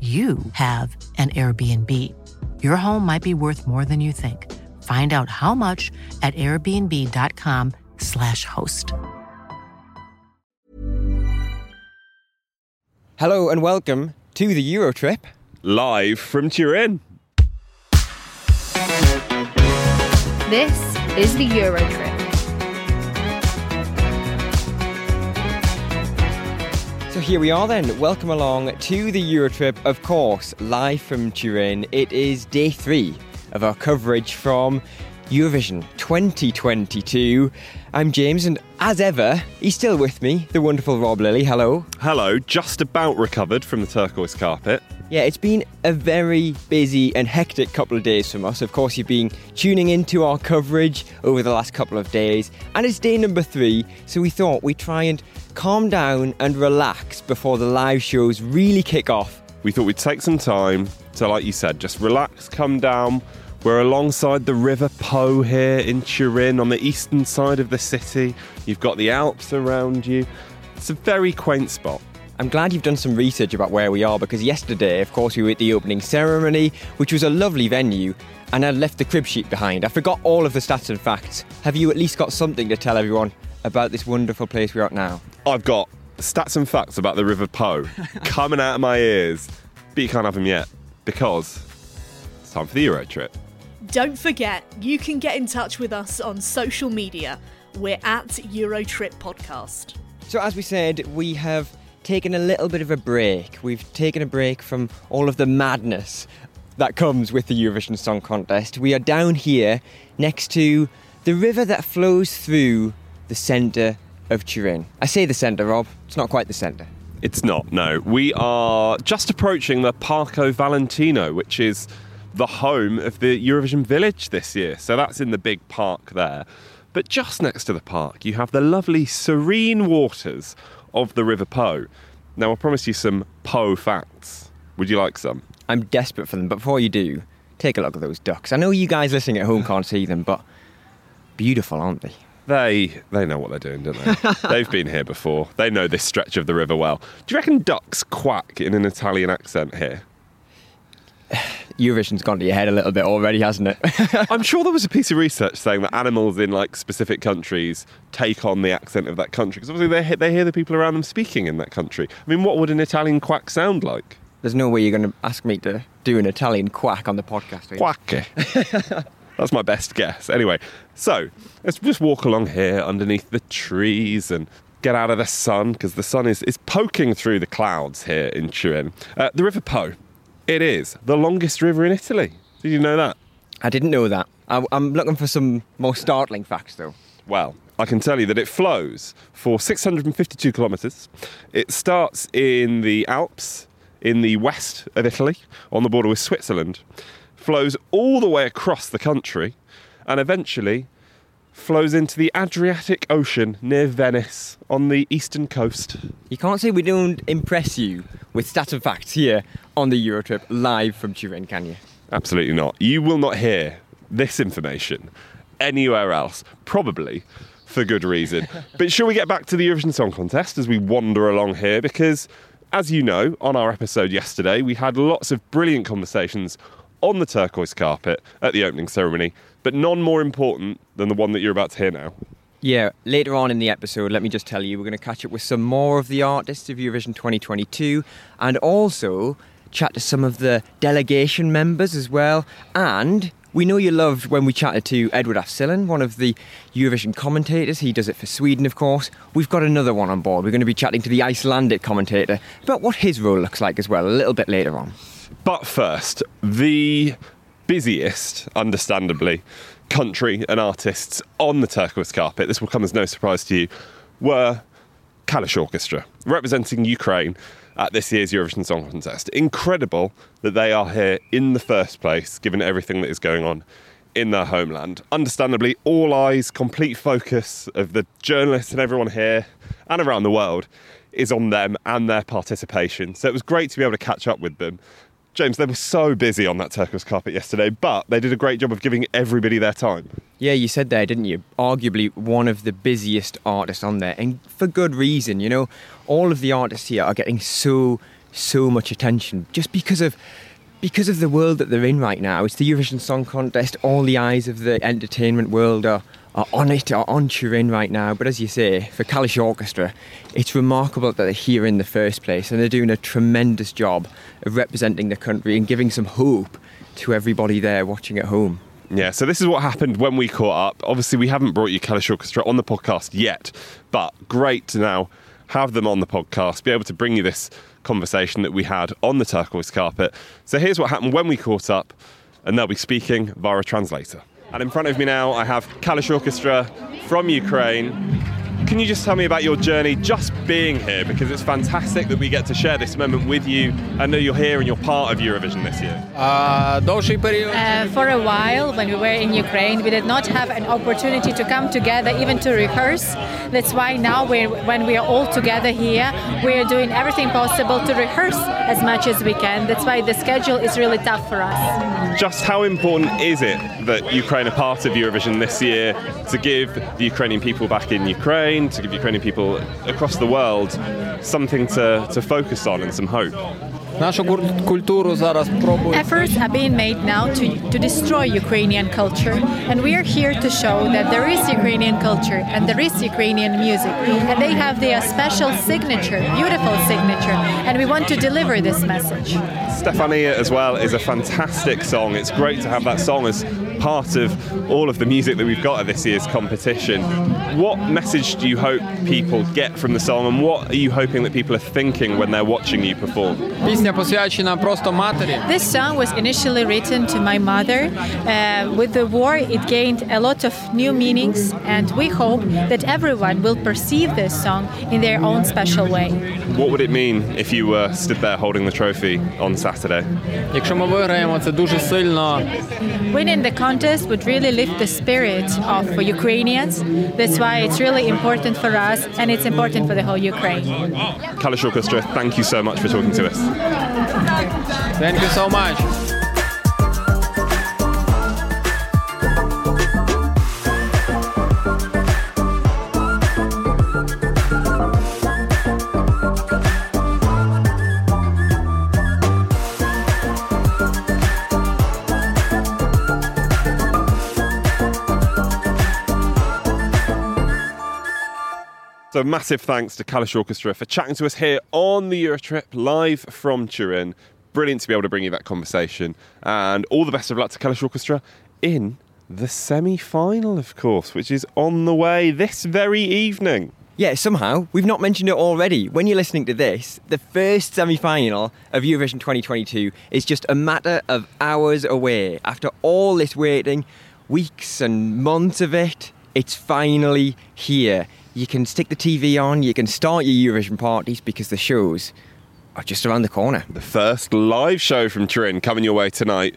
you have an Airbnb. Your home might be worth more than you think. Find out how much at airbnb.com/slash host. Hello and welcome to the Eurotrip. Live from Turin. This is the Eurotrip. So here we are then. Welcome along to the Eurotrip, of course, live from Turin. It is day three of our coverage from Eurovision 2022. I'm James, and as ever, he's still with me, the wonderful Rob Lilly. Hello. Hello, just about recovered from the turquoise carpet. Yeah, it's been a very busy and hectic couple of days from us. Of course, you've been tuning into our coverage over the last couple of days, and it's day number three, so we thought we'd try and calm down and relax before the live shows really kick off. We thought we'd take some time to, like you said, just relax, come down. We're alongside the River Po here in Turin on the eastern side of the city. You've got the Alps around you. It's a very quaint spot. I'm glad you've done some research about where we are because yesterday, of course, we were at the opening ceremony, which was a lovely venue, and I left the crib sheet behind. I forgot all of the stats and facts. Have you at least got something to tell everyone about this wonderful place we're at now? I've got stats and facts about the River Po coming out of my ears, but you can't have them yet because it's time for the Euro trip. Don't forget, you can get in touch with us on social media. We're at Eurotrip Podcast. So, as we said, we have taken a little bit of a break. We've taken a break from all of the madness that comes with the Eurovision Song Contest. We are down here next to the river that flows through the centre of Turin. I say the centre, Rob. It's not quite the centre. It's not, no. We are just approaching the Parco Valentino, which is the home of the Eurovision Village this year. So that's in the big park there. But just next to the park, you have the lovely serene waters of the River Po. Now, I promise you some Po facts. Would you like some? I'm desperate for them, but before you do, take a look at those ducks. I know you guys listening at home can't see them, but beautiful, aren't they? They they know what they're doing, don't they? They've been here before. They know this stretch of the river well. Do you reckon ducks quack in an Italian accent here? Eurovision's gone to your head a little bit already, hasn't it? I'm sure there was a piece of research saying that animals in like specific countries take on the accent of that country because obviously they hear, they hear the people around them speaking in that country. I mean, what would an Italian quack sound like? There's no way you're going to ask me to do an Italian quack on the podcast. Quack. That's my best guess. Anyway, so let's just walk along here underneath the trees and get out of the sun because the sun is, is poking through the clouds here in Turin. Uh, the River Po, it is the longest river in Italy. Did you know that? I didn't know that. I, I'm looking for some more startling facts, though. Well, I can tell you that it flows for 652 kilometres. It starts in the Alps in the west of Italy, on the border with Switzerland, flows all the way across the country, and eventually flows into the Adriatic Ocean near Venice on the eastern coast. You can't say we don't impress you with stats and facts here on the Eurotrip live from Turin, can you? Absolutely not. You will not hear this information anywhere else, probably for good reason. but shall we get back to the Eurovision Song Contest as we wander along here? Because, as you know, on our episode yesterday, we had lots of brilliant conversations on the turquoise carpet at the opening ceremony, but none more important than the one that you're about to hear now. Yeah, later on in the episode, let me just tell you, we're going to catch up with some more of the artists of Eurovision 2022 and also chat to some of the delegation members as well. And we know you loved when we chatted to Edward af Sillén, one of the Eurovision commentators. He does it for Sweden, of course. We've got another one on board. We're going to be chatting to the Icelandic commentator about what his role looks like as well, a little bit later on. But first, the busiest, understandably, country and artists on the turquoise carpet, this will come as no surprise to you, were Kalush Orchestra, representing Ukraine at this year's Eurovision Song Contest. Incredible that they are here in the first place, given everything that is going on in their homeland. Understandably, all eyes, complete focus of the journalists and everyone here and around the world is on them and their participation. So it was great to be able to catch up with them. James, they were so busy on that turquoise carpet yesterday, but they did a great job of giving everybody their time. Yeah, you said there, didn't you? Arguably one of the busiest artists on there, and for good reason. You know, all of the artists here are getting so, so much attention just because of because of the world that they're in right now. It's the Eurovision Song Contest. All the eyes of the entertainment world are are on it, are on Turin right now. But as you say, for Kalush Orchestra, it's remarkable that they're here in the first place and they're doing a tremendous job of representing the country and giving some hope to everybody there watching at home. Yeah, so this is what happened when we caught up. Obviously, we haven't brought you Kalush Orchestra on the podcast yet, but great to now have them on the podcast, be able to bring you this conversation that we had on the turquoise carpet. So here's what happened when we caught up, and they'll be speaking via a translator. And in front of me now, I have Kalush Orchestra from Ukraine. Can you just tell me about your journey just being here? Because it's fantastic that we get to share this moment with you. I know you're here and you're part of Eurovision this year. Uh, uh for a while, when we were in Ukraine, we did not have an opportunity to come together, even to rehearse. That's why now, when we are all together here, we're doing everything possible to rehearse as much as we can. That's why the schedule is really tough for us. Just how important is it that Ukraine are part of Eurovision this year to give the Ukrainian people back in Ukraine? to give Ukrainian people across the world something to, to focus on and some hope? Нашу кур- культуру зараз пробують. Efforts are being made now to, to destroy Ukrainian culture, and we are here to show that there is Ukrainian culture and there is Ukrainian music, and they have their special signature, beautiful signature, and we want to deliver this message. Stefania as well is a fantastic song. It's great to have that song as part of all of the music that we've got at this year's competition. What message do you hope people get from the song, and what are you hoping that people are thinking when they're watching you perform? This song was initially written to my mother. Uh, with the war, it gained a lot of new meanings, and we hope that everyone will perceive this song in their own special way. What would it mean if you were stood there holding the trophy on Saturday? Winning the contest would really lift the spirit of Ukrainians. That's why it's really important for us, and it's important for the whole Ukraine. Kalush Orchestra, thank you so much for talking to us. Thank you so much. So, massive thanks to Kalush Orchestra for chatting to us here on the Eurotrip live from Turin. Brilliant to be able to bring you that conversation. And all the best of luck to Kalush Orchestra in the semi final, of course, which is on the way this very evening. Yeah, somehow we've not mentioned it already. When you're listening to this, the first semi final of Eurovision 2022 is just a matter of hours away. After all this waiting, weeks and months of it, it's finally here. You can stick the TV on, you can start your Eurovision parties because the shows are just around the corner. The first live show from Turin coming your way tonight.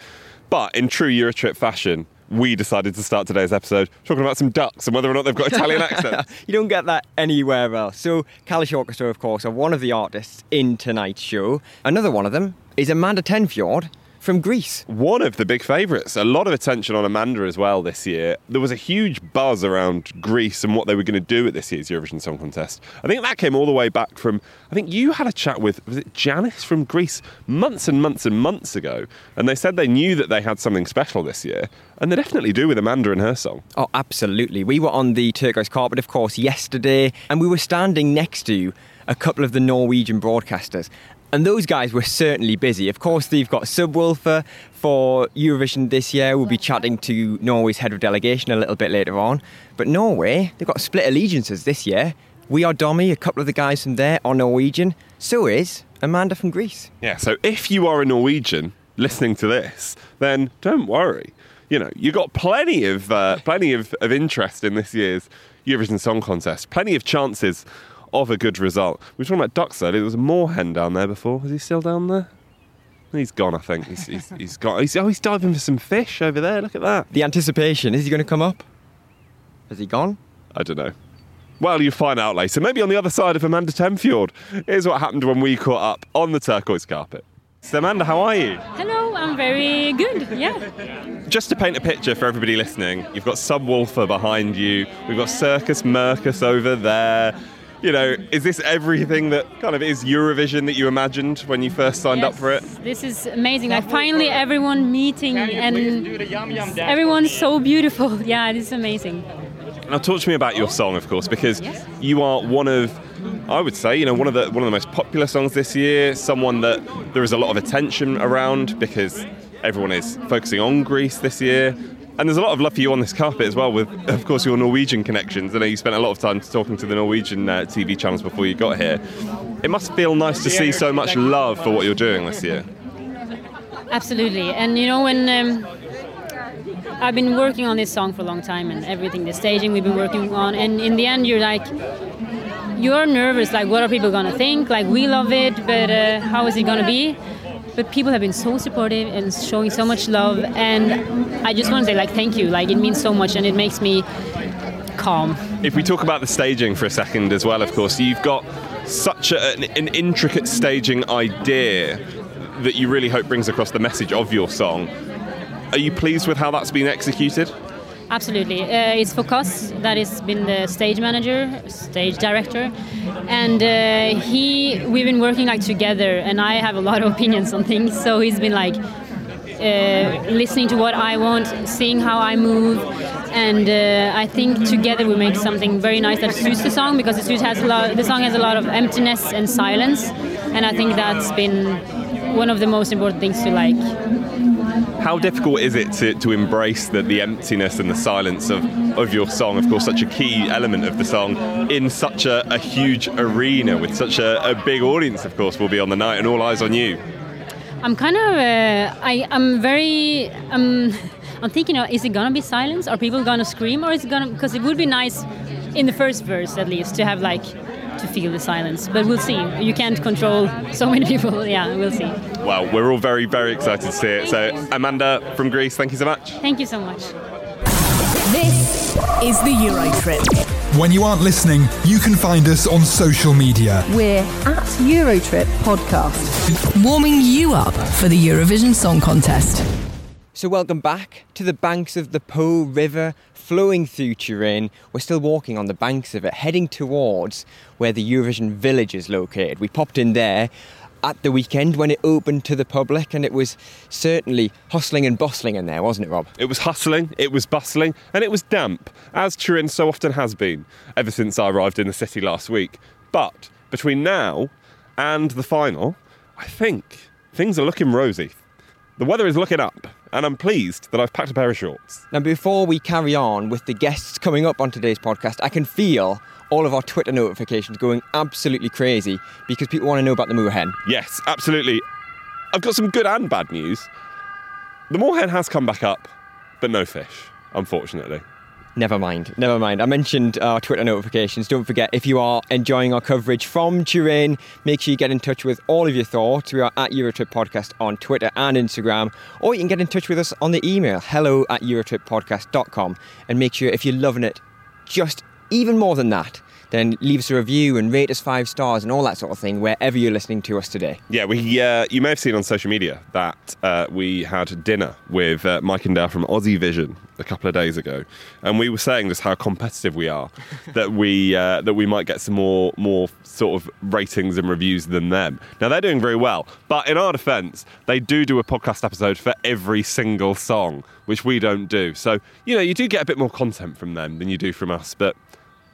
But in true Eurotrip fashion, we decided to start today's episode talking about some ducks and whether or not they've got Italian accents. you don't get that anywhere else. So, Kalush Orchestra, of course, are one of the artists in tonight's show. Another one of them is Amanda Tenfjord from Greece. One of the big favourites. A lot of attention on Amanda as well this year. There was a huge buzz around Greece and what they were going to do at this year's Eurovision Song Contest. I think that came all the way back from, I think you had a chat with, was it Janice from Greece months and months and months ago. And they said they knew that they had something special this year. And they definitely do with Amanda and her song. Oh, absolutely. We were on the turquoise carpet, of course, yesterday, and we were standing next to a couple of the Norwegian broadcasters. And those guys were certainly busy. Of course, they've got Subwoolfer for Eurovision this year. We'll be chatting to Norway's head of delegation a little bit later on. But Norway, they've got split allegiances this year. We are Domi, a couple of the guys from there are Norwegian. So is Amanda from Greece. Yeah, so if you are a Norwegian listening to this, then don't worry. You know, you've got plenty of uh, plenty of, of interest in this year's Eurovision Song Contest. Plenty of chances of a good result. We were talking about ducks earlier. There was a moorhen down there before. Is he still down there? He's gone, I think. He's, he's, he's gone. He's, oh, he's diving for some fish over there. Look at that. The anticipation is he going to come up? Has he gone? I don't know. Well, you find out later. Maybe on the other side of Amanda Tenfjord. Here's what happened when we caught up on the turquoise carpet. So, Amanda, how are you? Hello, I'm very good. Yeah. Just to paint a picture for everybody listening, you've got Subwoolfer behind you. We've got Circus Mercus over there you know, is this everything that kind of is Eurovision that you imagined when you first signed yes, up for it? This is amazing. Like finally everyone meeting and everyone's so beautiful. Yeah, it is amazing. Now talk to me about your song, of course, because yes. you are one of I would say, you know, one of the one of the most popular songs this year, someone that there is a lot of attention around because everyone is focusing on Greece this year. And there's a lot of love for you on this carpet as well, with, of course, your Norwegian connections. I know you spent a lot of time talking to the Norwegian uh, TV channels before you got here. It must feel nice to see so much love for what you're doing this year. Absolutely. And, you know, when. Um, I've been working on this song for a long time and everything, the staging we've been working on, and in the end, you're like, you're nervous, like, what are people gonna think? Like, we love it, but uh, how is it gonna be? But people have been so supportive and showing so much love and i just want to say like thank you. Like it means so much and it makes me calm. If we talk about the staging for a second as well of course you've got such a, an, an intricate staging idea that you really hope brings across the message of your song. Are you pleased with how that's been executed Absolutely, uh, it's Fokas that has been the stage manager, stage director, and uh, he. We've been working like together, and I have a lot of opinions on things. So he's been like uh, listening to what I want, seeing how I move, and uh, I think together we make something very nice that suits the song because it has a lot. The song has a lot of emptiness and silence, and I think that's been one of the most important things to like how difficult is it to, to embrace the, the emptiness and the silence of, of your song? Of course, such a key element of the song in such a, a huge arena with such a, a, big audience, of course, will be on the night and all eyes on you. I'm kind of, uh, I, I'm very, um, I'm thinking, is it gonna be silence? Are people gonna scream, or is it gonna? Because it would be nice in the first verse at least to have like to feel the silence. But we'll see. You can't control so many people. Yeah, we'll see. Well, we're all very, very excited to see it. So, Amanda from Greece, thank you so much. Thank you so much. This is the Euro Trip. When you aren't listening, you can find us on social media. We're at Eurotrip Podcast, warming you up for the Eurovision Song Contest. So, welcome back to the banks of the Po River flowing through Turin. We're still walking on the banks of it, heading towards where the Eurovision Village is located. We popped in there at the weekend when it opened to the public, and it was certainly hustling and bustling in there, wasn't it, Rob? It was hustling, it was bustling, and it was damp, as Turin so often has been ever since I arrived in the city last week. But between now and the final, I think things are looking rosy. The weather is looking up, and I'm pleased that I've packed a pair of shorts. Now, before we carry on with the guests coming up on today's podcast, I can feel all of our Twitter notifications going absolutely crazy because people want to know about the moorhen. Yes, absolutely. I've got some good and bad news. The moorhen has come back up, but no fish, unfortunately. Never mind, never mind. I mentioned uh, our Twitter notifications. Don't forget, if you are enjoying our coverage from Turin, make sure you get in touch with all of your thoughts. We are at Eurotrip Podcast on Twitter and Instagram, or you can get in touch with us on the email hello at eurotrippodcast.com. And make sure, if you're loving it, just even more than that, then leave us a review and rate us five stars and all that sort of thing wherever you're listening to us today. Yeah, we uh, you may have seen on social media that uh, we had dinner with uh, Mike and Dale from Aussie Vision a couple of days ago, and we were saying just how competitive we are, that we uh, that we might get some more more sort of ratings and reviews than them. Now they're doing very well, but in our defence, they do do a podcast episode for every single song, which we don't do. So you know you do get a bit more content from them than you do from us, but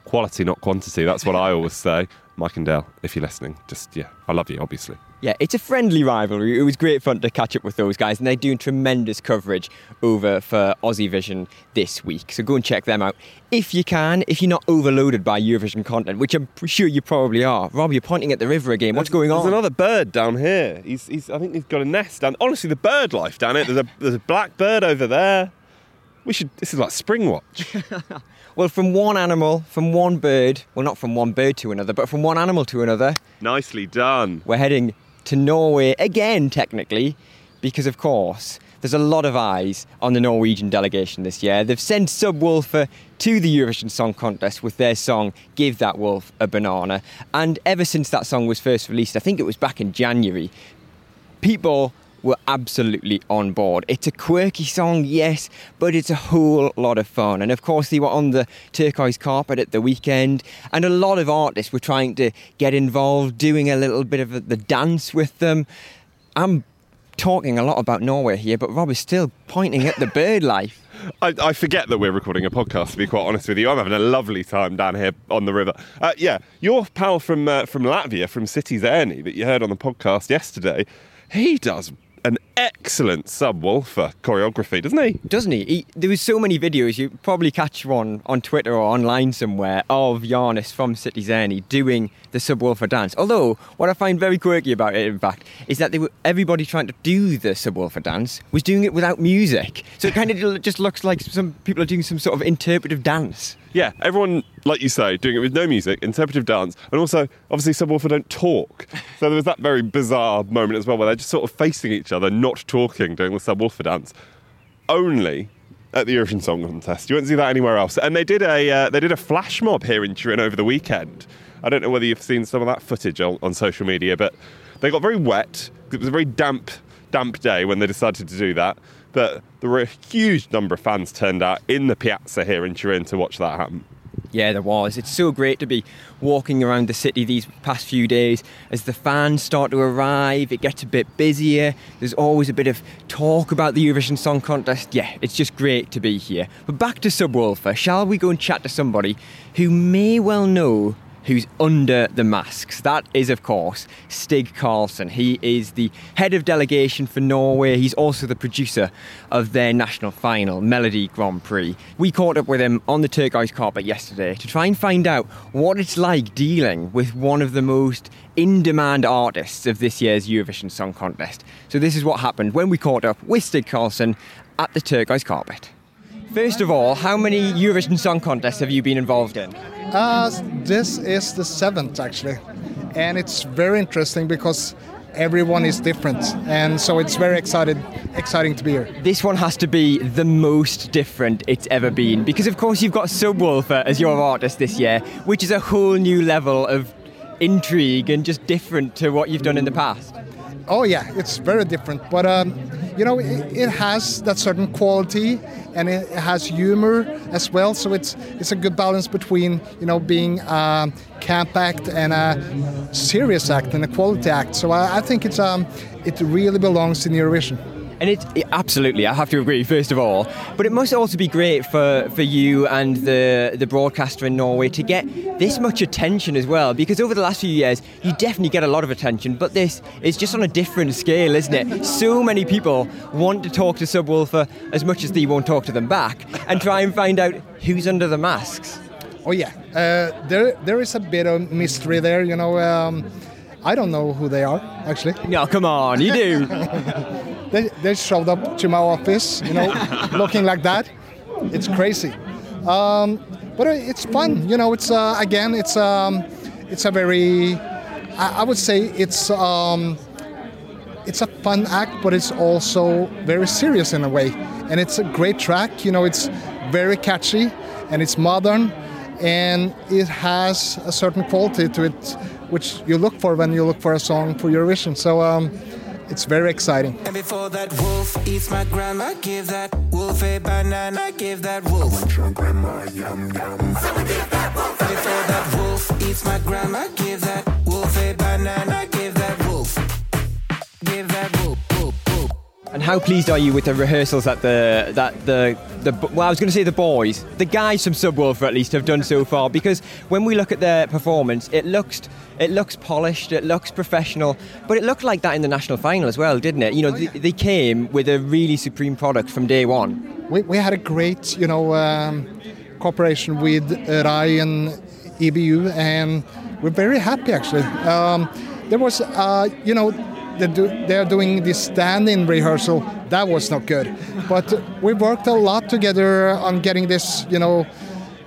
quality, not quantity. That's what I always say. Mike and Dale, if you're listening, just yeah, I love you, obviously. Yeah, it's a friendly rivalry. It was great fun to catch up with those guys, and they're doing tremendous coverage over for Aussie Vision this week. So go and check them out if you can, if you're not overloaded by Eurovision content, which I'm sure you probably are. Rob, you're pointing at the river again. What's going on? There's another bird down here. He's, he's, I think he's got a nest down. Honestly, the bird life down it. There's a, there's a black bird over there. We should. This is like spring watch. Well, from one animal, from one bird, well, not from one bird to another, but from one animal to another, Nicely done. we're heading to Norway again, technically, because of course there's a lot of eyes on the Norwegian delegation this year. They've sent Subwoolfer to the Eurovision Song Contest with their song "Give That Wolf a Banana," and ever since that song was first released, I think it was back in January, people were absolutely on board. It's a quirky song, yes, but it's a whole lot of fun. And of course, they were on the turquoise carpet at the weekend, and a lot of artists were trying to get involved, doing a little bit of the dance with them. I'm talking a lot about Norway here, but Rob is still pointing at the bird life. I, I forget that we're recording a podcast. To be quite honest with you, I'm having a lovely time down here on the river. Uh, yeah, your pal from uh, from Latvia, from Citi Zēni, that you heard on the podcast yesterday, he does excellent Subwoolfer choreography, doesn't he? Doesn't he? he? There was so many videos. You probably catch one on Twitter or online somewhere of Giannis from Citi Zēni doing the Subwoolfer dance. Although what I find very quirky about it, in fact, is that were everybody trying to do the Subwoolfer dance was doing it without music. So it kind of just looks like some people are doing some sort of interpretive dance. Yeah, everyone, like you say, doing it with no music, interpretive dance, and also obviously Subwoolfer don't talk. So there was that very bizarre moment as well where they're just sort of facing each other, not talking, doing the subwoofer dance. Only at the Eurovision Song Contest. You won't see that anywhere else. And they did a uh, they did a flash mob here in Turin over the weekend. I don't know whether you've seen some of that footage on, on social media, but they got very wet. It was a very damp damp day when they decided to do that. But there were a huge number of fans turned out in the piazza here in Turin to watch that happen. Yeah, there was. It's so great to be walking around the city these past few days as the fans start to arrive. It gets a bit busier. There's always a bit of talk about the Eurovision Song Contest. Yeah, it's just great to be here. But back to Subwoolfer. Shall we go and chat to somebody who may well know who's under the masks. That is, of course, Stig Karlsen. He is the head of delegation for Norway. He's also the producer of their national final, Melodi Grand Prix. We caught up with him on the turquoise carpet yesterday to try and find out what it's like dealing with one of the most in demand artists of this year's Eurovision Song Contest. So, this is what happened when we caught up with Stig Karlsen at the turquoise carpet. First of all, how many Eurovision Song Contests have you been involved in? Uh, this is the seventh actually, and it's very interesting because everyone is different, and so it's very excited, exciting to be here. This one has to be the most different it's ever been because, of course, you've got Subwoolfer as your artist this year, which is a whole new level of intrigue and just different to what you've done in the past. Oh yeah, it's very different, but um, you know it, it, has that certain quality and it has humor as well. So it's it's a good balance between you know being a camp act and a serious act and a quality act. So I, I think it's um it really belongs in Eurovision. And it, it, absolutely, I have to agree. First of all, but it must also be great for, for you and the the broadcaster in Norway to get this much attention as well. Because over the last few years, you definitely get a lot of attention, but this is just on a different scale, isn't it? So many people want to talk to Subwoolfer as much as they won't talk to them back, and try and find out who's under the masks. Oh yeah, uh, there there is a bit of mystery there. You know, um, I don't know who they are actually. No, come on, you do. they they showed up to my office, you know, looking like that. It's crazy, um, but it's fun. You know, it's uh, again, it's um, it's a very, I, I would say it's. Um, it's a fun act, but it's also very serious in a way. And it's a great track. You know, it's very catchy and it's modern and it has a certain quality to it which you look for when you look for a song for Eurovision. So um, it's very exciting. And before that wolf eats my grandma, give that wolf a banana, give that wolf. I want your grandma, yum yum. Someone give that wolf. And before that wolf eats my grandma, give that wolf a banana, give that wolf. Give that. And how pleased are you with the rehearsals that the that the the well, I was going to say the boys, the guys from Subwoolfer at least have done so far? Because when we look at their performance, it looks it looks polished, it looks professional, but it looked like that in the national final as well, didn't it? You know, they, they came with a really supreme product from day one. We, we had a great, you know, um, cooperation with uh, Rai and EBU, and we're very happy actually. Um, there was, uh, you know, they do, they're doing this stand-in rehearsal. That was not good, but we worked a lot together on getting this, you know,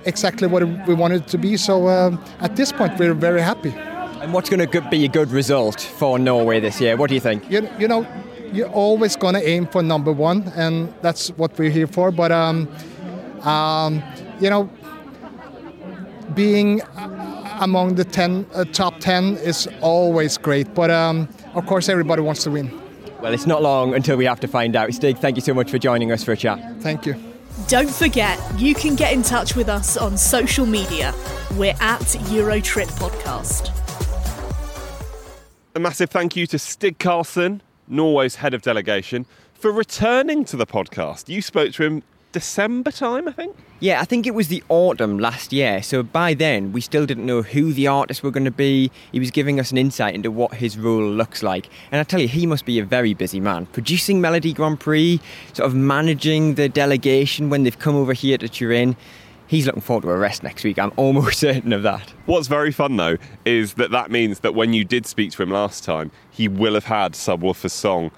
exactly what we wanted it to be. So uh, at this point, we're very happy. And what's going to be a good result for Norway this year? What do you think? You, you know, you're always going to aim for number one, and that's what we're here for. But um, um, you know, being among the ten uh, top ten is always great. But um, of course, everybody wants to win. Well, it's not long until we have to find out. Stig, thank you so much for joining us for a chat. Thank you. Don't forget, you can get in touch with us on social media. We're at Eurotrip Podcast. A massive thank you to Stig Karlsen, Norway's head of delegation, for returning to the podcast. You spoke to him December time, I think. Yeah, I think it was the autumn last year. So by then, we still didn't know who the artists were going to be. He was giving us an insight into what his role looks like. And I tell you, he must be a very busy man. Producing Melodi Grand Prix, sort of managing the delegation when they've come over here to Turin. He's looking forward to a rest next week. I'm almost certain of that. What's very fun though is that that means that when you did speak to him last time, he will have had Subwoolfer's song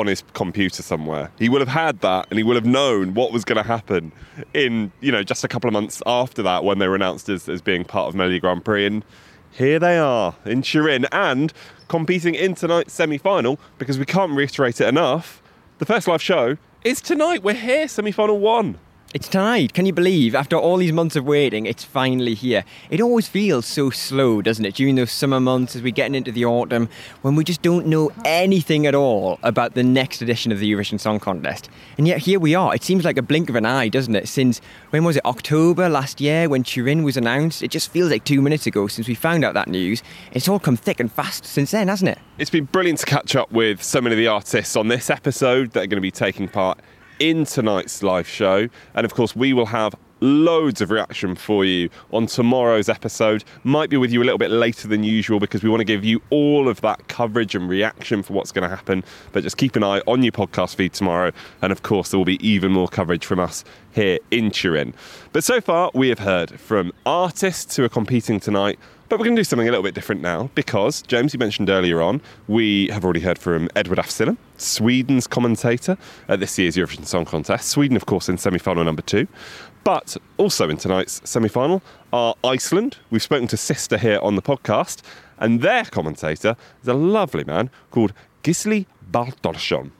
on his computer somewhere. He will have had that and he will have known what was going to happen in, you know, just a couple of months after that when they were announced as, as being part of Melodi Grand Prix. And here they are in Turin and competing in tonight's semi final because we can't reiterate it enough. The first live show is tonight. We're here, semi final one. It's tonight. Can you believe? After all these months of waiting, it's finally here. It always feels so slow, doesn't it? During those summer months as we're getting into the autumn, when we just don't know anything at all about the next edition of the Eurovision Song Contest. And yet here we are. It seems like a blink of an eye, doesn't it? Since, when was it, October last year when Turin was announced? It just feels like two minutes ago since we found out that news. It's all come thick and fast since then, hasn't it? It's been brilliant to catch up with so many of the artists on this episode that are going to be taking part in tonight's live show. And of course, we will have loads of reaction for you on tomorrow's episode. Might be with you a little bit later than usual because we want to give you all of that coverage and reaction for what's going to happen. But just keep an eye on your podcast feed tomorrow. And of course, there will be even more coverage from us here in Turin. But so far, we have heard from artists who are competing tonight. But we're going to do something a little bit different now because, James, you mentioned earlier on, we have already heard from Edward af Sillén, Sweden's commentator at this year's Eurovision Song Contest. Sweden, of course, in semi final number two. But also in tonight's semi final are Iceland. We've spoken to Systur here on the podcast, and their commentator is a lovely man called Gisli Baldursson.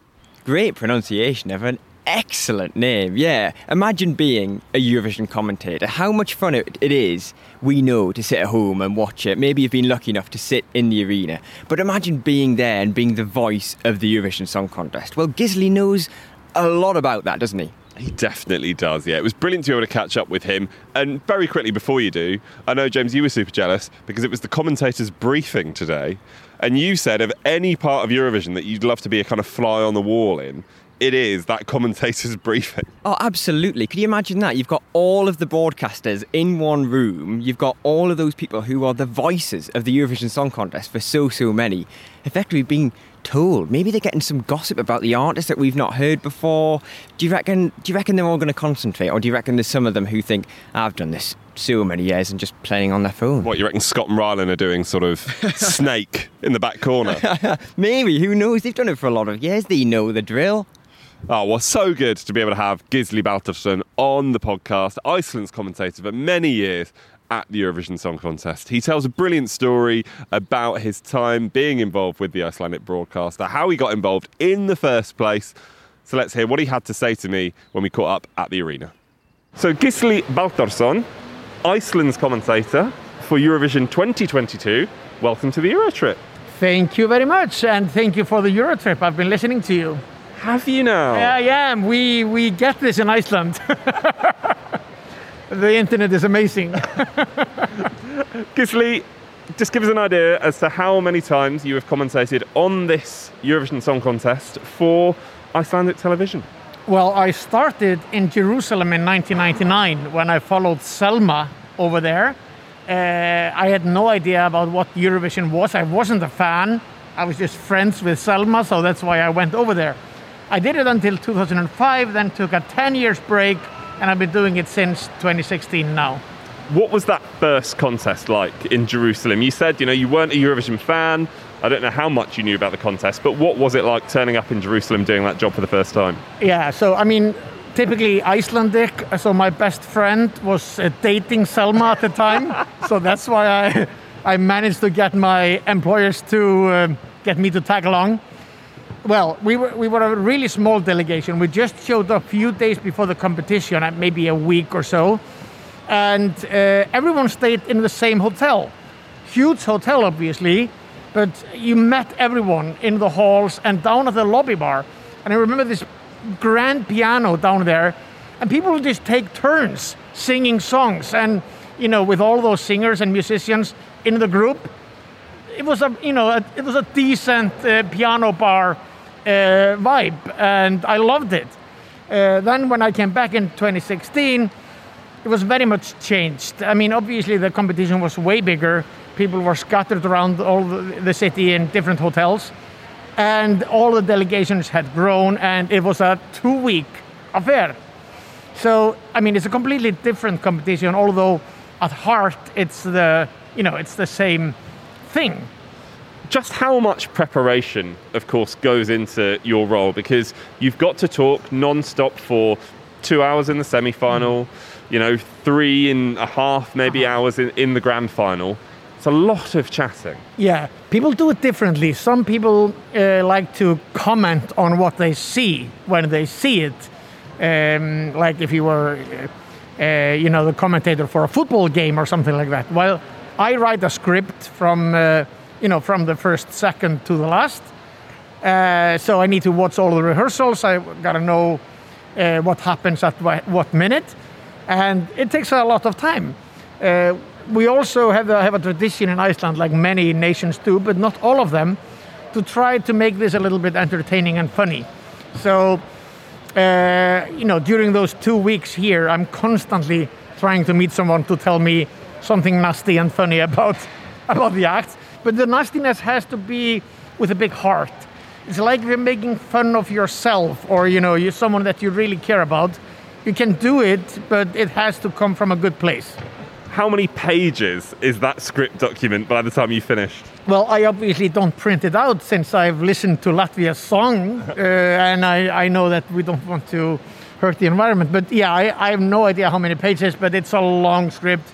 Great pronunciation, Evan. Excellent name, yeah. Imagine being a Eurovision commentator. How much fun it, it is, we know, to sit at home and watch it. Maybe you've been lucky enough to sit in the arena. But imagine being there and being the voice of the Eurovision Song Contest. Well, Gisli knows a lot about that, doesn't he? He definitely does, yeah. It was brilliant to be able to catch up with him. And very quickly before you do, I know, James, you were super jealous because it was the commentator's briefing today. And you said of any part of Eurovision that you'd love to be a kind of fly on the wall in, it is that commentator's briefing. Oh, absolutely. Can you imagine that? You've got all of the broadcasters in one room. You've got all of those people who are the voices of the Eurovision Song Contest for so, so many. Effectively being told. Maybe they're getting some gossip about the artists that we've not heard before. Do you reckon? Do you reckon they're all going to concentrate, or do you reckon there's some of them who think I've done this so many years and just playing on their phone. What, you reckon Scott and Rylan are doing sort of snake in the back corner? Maybe, who knows? They've done it for a lot of years. They know the drill. Oh, well, so good to be able to have Gisli Baldursson on the podcast, Iceland's commentator for many years at the Eurovision Song Contest. He tells a brilliant story about his time being involved with the Icelandic broadcaster, how he got involved in the first place. So let's hear what he had to say to me when we caught up at the arena. So, Gisli Baldursson, Iceland's commentator for Eurovision 2022. Welcome to the Eurotrip. Thank you very much, and thank you for the Eurotrip. I've been listening to you. Have you now? Yeah, I am. We we get this in Iceland. the internet is amazing. Gisli, just give us an idea as to how many times you have commentated on this Eurovision Song Contest for Icelandic television. Well, I started in Jerusalem in 1999 when I followed Selma over there. Uh, I had no idea about what Eurovision was. I wasn't a fan. I was just friends with Selma, so that's why I went over there. I did it until 2005, then took a 10 years break, and I've been doing it since 2016 now. What was that first contest like in Jerusalem? You said, you know, you weren't a Eurovision fan. I don't know how much you knew about the contest, but what was it like turning up in Jerusalem doing that job for the first time? Yeah, so I mean, typically Icelandic. So my best friend was uh, dating Selma at the time, so that's why I I managed to get my employers to um, get me to tag along. Well, we were we were a really small delegation. We just showed up a few days before the competition, uh, maybe a week or so, and uh, everyone stayed in the same hotel. Huge hotel, obviously, but you met everyone in the halls and down at the lobby bar. And I remember this grand piano down there, and people would just take turns singing songs. And you know, with all those singers and musicians in the group, it was a you know a, it was a decent uh, piano bar vibe, and I loved it. Uh, then when I came back in 2016, it was very much changed. I mean, obviously the competition was way bigger. People were scattered around all the, the city in different hotels, and all the delegations had grown, and it was a two-week affair. So, I mean, it's a completely different competition, although at heart it's the you know it's the same thing. Just how much preparation, of course, goes into your role because you've got to talk non-stop for two hours in the semi-final, you know, three and a half maybe hours in, in the grand final. It's a lot of chatting. Yeah, people do it differently. Some people uh, like to comment on what they see when they see it. Um, like if you were, uh, uh, you know, the commentator for a football game or something like that. Well, I write a script from, uh, you know, from the first second to the last. Uh, so I need to watch all the rehearsals. I gotta know uh, what happens at wha- what minute, and it takes a lot of time. Uh, we also have a, have a tradition in Iceland, like many nations do, but not all of them, to try to make this a little bit entertaining and funny. So, uh, you know, during those two weeks here, I'm constantly trying to meet someone to tell me something nasty and funny about about the act. But the nastiness has to be with a big heart. It's like you're making fun of yourself, or you know, you're someone that you really care about. You can do it, but it has to come from a good place. How many pages is that script document by the time you finished? Well, I obviously don't print it out since I've listened to Latvia's song, uh, and I, I know that we don't want to hurt the environment. But yeah, I, I have no idea how many pages, but it's a long script,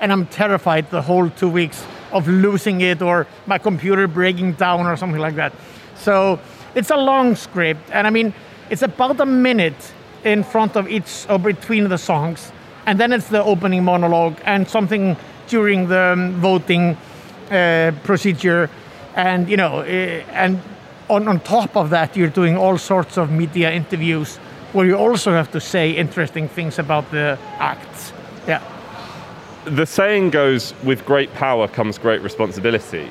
and I'm terrified the whole two weeks of losing it or my computer breaking down or something like that. So it's a long script, and I mean, it's about a minute in front of each or between the songs, and then it's the opening monologue and something during the um, voting uh, procedure, and you know, uh, and on, on top of that, you're doing all sorts of media interviews where you also have to say interesting things about the acts. Yeah. The saying goes, with great power comes great responsibility.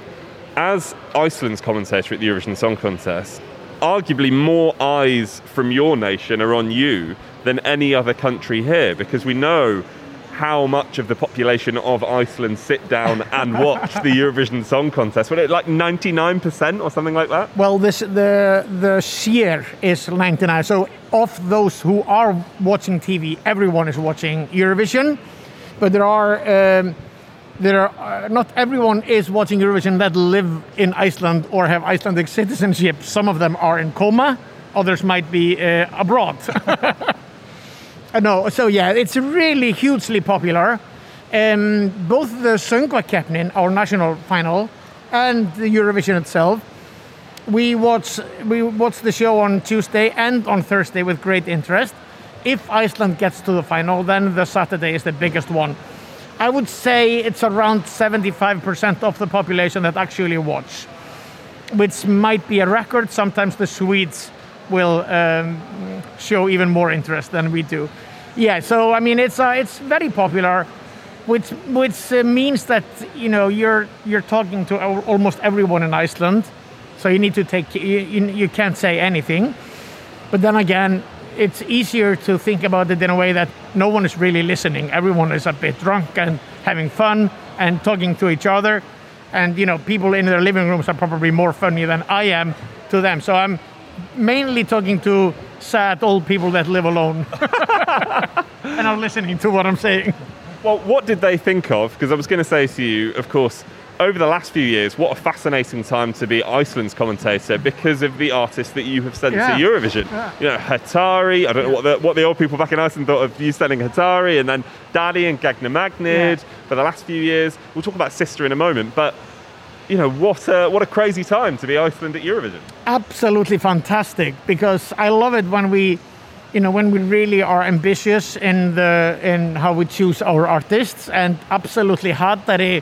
As Iceland's commentator at the Eurovision Song Contest, arguably more eyes from your nation are on you than any other country here because we know how much of the population of Iceland sit down and watch the Eurovision Song Contest. Was it like 99% or something like that? Well, this the the share is 99. So of those who are watching TV, everyone is watching Eurovision. But there are. Um, there are uh, not everyone is watching Eurovision that live in Iceland or have Icelandic citizenship. Some of them are in coma, others might be uh, abroad. Uh, no, so yeah, it's really hugely popular. Um, both the Söngvakeppnin, our national final, and the Eurovision itself. We watch we watch the show on Tuesday and on Thursday with great interest. If Iceland gets to the final, then the Saturday is the biggest one. I would say it's around 75% of the population that actually watch, which might be a record. Sometimes the Swedes will um, show even more interest than we do. Yeah, so I mean it's uh, it's very popular, which which uh, means that you know you're you're talking to almost everyone in Iceland, so you need to take you, you, you can't say anything, but then again it's easier to think about it in a way that no one is really listening. Everyone is a bit drunk and having fun and talking to each other. And you know, people in their living rooms are probably more funny than I am to them. So I'm mainly talking to sad old people that live alone and are listening to what I'm saying. Well, what did they think of? Because I was going to say to you, of course, over the last few years, what a fascinating time to be Iceland's commentator because of the artists that you have sent Yeah. to Eurovision. Yeah. You know, Hatari. I don't know what the, what the old people back in Iceland thought of you sending Hatari, and then Daði and Gagnamagnið for the last few years. We'll talk about Systur in a moment, but you know, what a, what a crazy time to be Iceland at Eurovision. absolutely fantastic because I love it when we, you know, when we really are ambitious in the in how we choose our artists, and absolutely Hatari,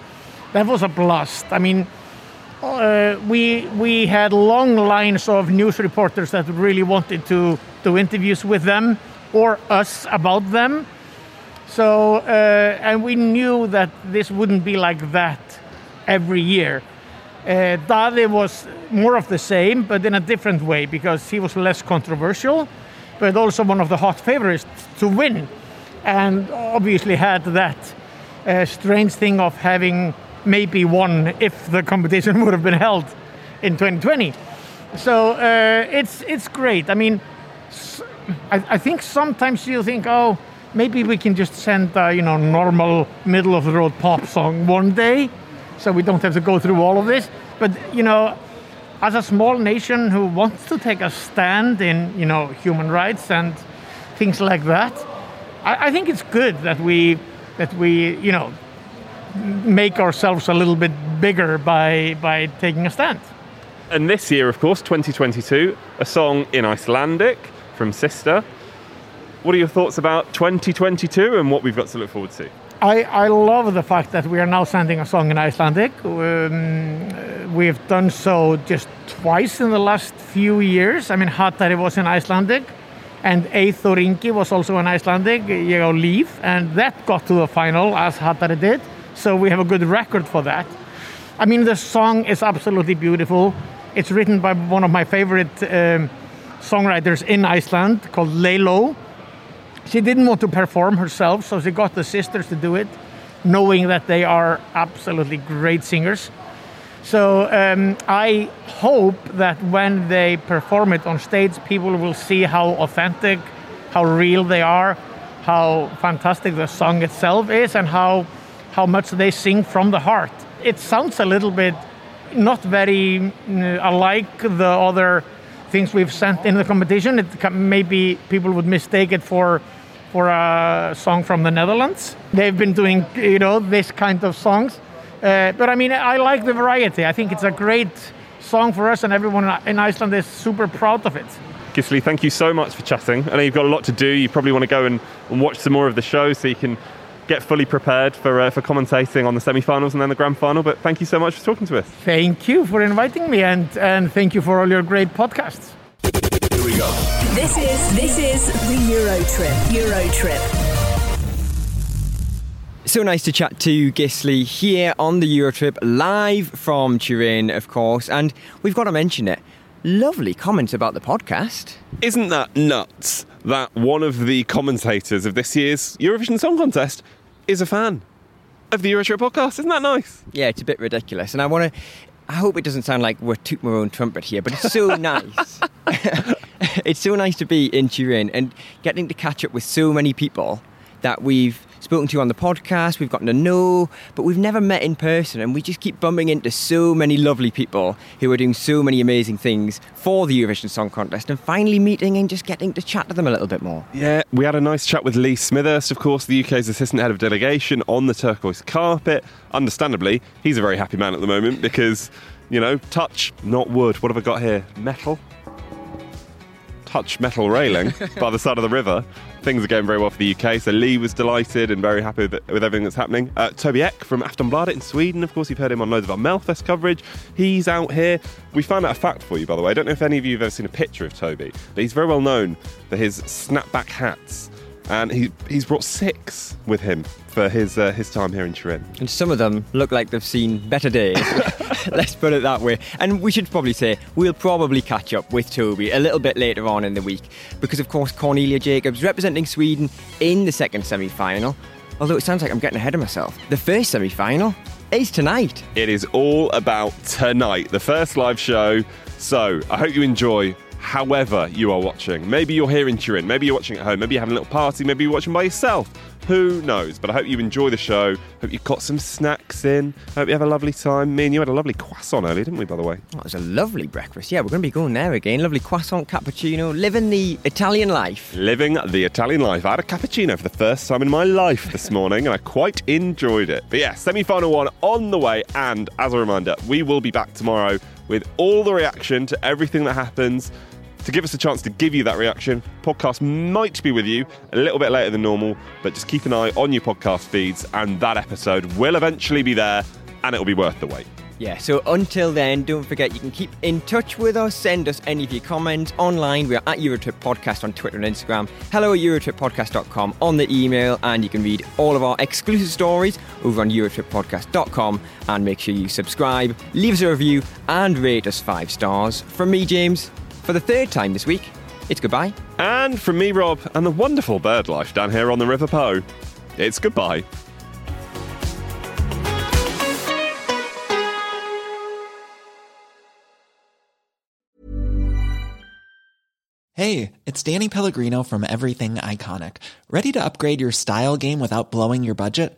that was a blast. I mean, uh, we we had long lines of news reporters that really wanted to do interviews with them or us about them. So uh, and we knew that this wouldn't be like that every year. Uh, Daði was more of the same, but in a different way because he was less controversial, but also one of the hot favorites to win, and obviously had that uh, strange thing of having maybe won if the competition would have been held in 2020. So uh, it's it's great. I mean, I think sometimes you think, oh, maybe we can just send you know normal middle of the road pop song one day, so we don't have to go through all of this. But you know, as a small nation who wants to take a stand in you know human rights and things like that, I, I think it's good that we that we you know make ourselves a little bit bigger by by taking a stand. And this year, of course, 2022, a song in Icelandic from Systur. What are your thoughts about 2022 and what we've got to look forward to? I, I love the fact that we are now sending a song in Icelandic. Um, we've done so just twice in the last few years. I mean, Hatari was in Icelandic, and Eyþór Ingi was also in Icelandic, Ég á Líf, and that got to the final as Hatari did. So we have a good record for that. I mean, the song is absolutely beautiful. It's written by one of my favorite um, songwriters in Iceland called Lay Low. She didn't want to perform herself, so she got the sisters to do it, knowing that they are absolutely great singers. So um, I hope that when they perform it on stage, people will see how authentic, how real they are, how fantastic the song itself is, and how how much they sing from the heart. It sounds a little bit not very mm, alike the other things we've sent in the competition. It maybe people would mistake it for for a song from the Netherlands. They've been doing you know this kind of songs, uh, but I mean I like the variety. I think it's a great song for us, and everyone in Iceland is super proud of it. Gisli, thank you so much for chatting. I know you've got a lot to do. You probably want to go and, and watch some more of the show so you can get fully prepared for, uh, for commentating on the semi-finals and then the grand final. But thank you so much for talking to us. Thank you for inviting me, and and thank you for all your great podcasts. Here we go. This is this is the Euro Trip. Euro Trip. So nice to chat to Gisli here on the Eurotrip, live from Turin, of course. And we've got to mention it. Lovely comments about the podcast. Isn't that nuts that one of the commentators of this year's Eurovision Song Contest is a fan of the Eurotrip podcast? Isn't that nice? Yeah, it's a bit ridiculous. And I want to. I hope it doesn't sound like we're tooting our own trumpet here, but it's so nice. it's so nice to be in Turin and getting to catch up with so many people that we've spoken to on the podcast, we've gotten to know, but we've never met in person. And we just keep bumping into so many lovely people who are doing so many amazing things for the Eurovision Song Contest and finally meeting and just getting to chat to them a little bit more. Yeah, we had a nice chat with Lee Smithurst, of course, the UK's assistant head of delegation on the turquoise carpet. Understandably, he's a very happy man at the moment because, you know, touch, not wood. What have I got here? Metal? Touch metal railing by the side of the river. Things are going very well for the UK, so Lee was delighted and very happy with, with everything that's happening. Uh, Toby Ek from Aftonbladet in Sweden, of course, you've heard him on loads of our Melfest coverage. He's out here. We found out a fact for you, by the way. I don't know if any of you have ever seen a picture of Toby, but he's very well known for his snapback hats and he, he's brought six with him for his uh, his time here in Turin. And some of them look like they've seen better days. Let's put it that way. And we should probably say we'll probably catch up with Toby a little bit later on in the week because, of course, Cornelia Jacobs representing Sweden in the second semi final. Although it sounds like I'm getting ahead of myself. The first semi final is tonight. It is all about tonight, the first live show. So I hope you enjoy however you are watching. Maybe you're here in Turin, maybe you're watching at home, maybe you're having a little party, maybe you're watching by yourself. Who knows? But I hope you enjoy the show. Hope you've got some snacks in. Hope you have a lovely time. Me and you had a lovely croissant earlier, didn't we, by the way? Oh, it was a lovely breakfast. Yeah, we're going to be going there again. Lovely croissant, cappuccino, living the Italian life. Living the Italian life. I had a cappuccino for the first time in my life this morning and I quite enjoyed it. But yeah, semi final one on the way. And as a reminder, we will be back tomorrow with all the reaction to everything that happens to give us a chance to give you that reaction. Podcast might be with you a little bit later than normal, but just keep an eye on your podcast feeds, and that episode will eventually be there, and it'll be worth the wait. Yeah, so until then, don't forget you can keep in touch with us. Send us any of your comments online. We are at Eurotrip Podcast on Twitter and Instagram. Hello at EurotripPodcast.com on the email, and you can read all of our exclusive stories over on EurotripPodcast.com. And make sure you subscribe, leave us a review, and rate us five stars. From me, James, for the third time this week, it's goodbye. And from me, Rob, and the wonderful bird life down here on the River Po, it's goodbye. Hey, it's Danny Pellegrino from Everything Iconic. Ready to upgrade your style game without blowing your budget?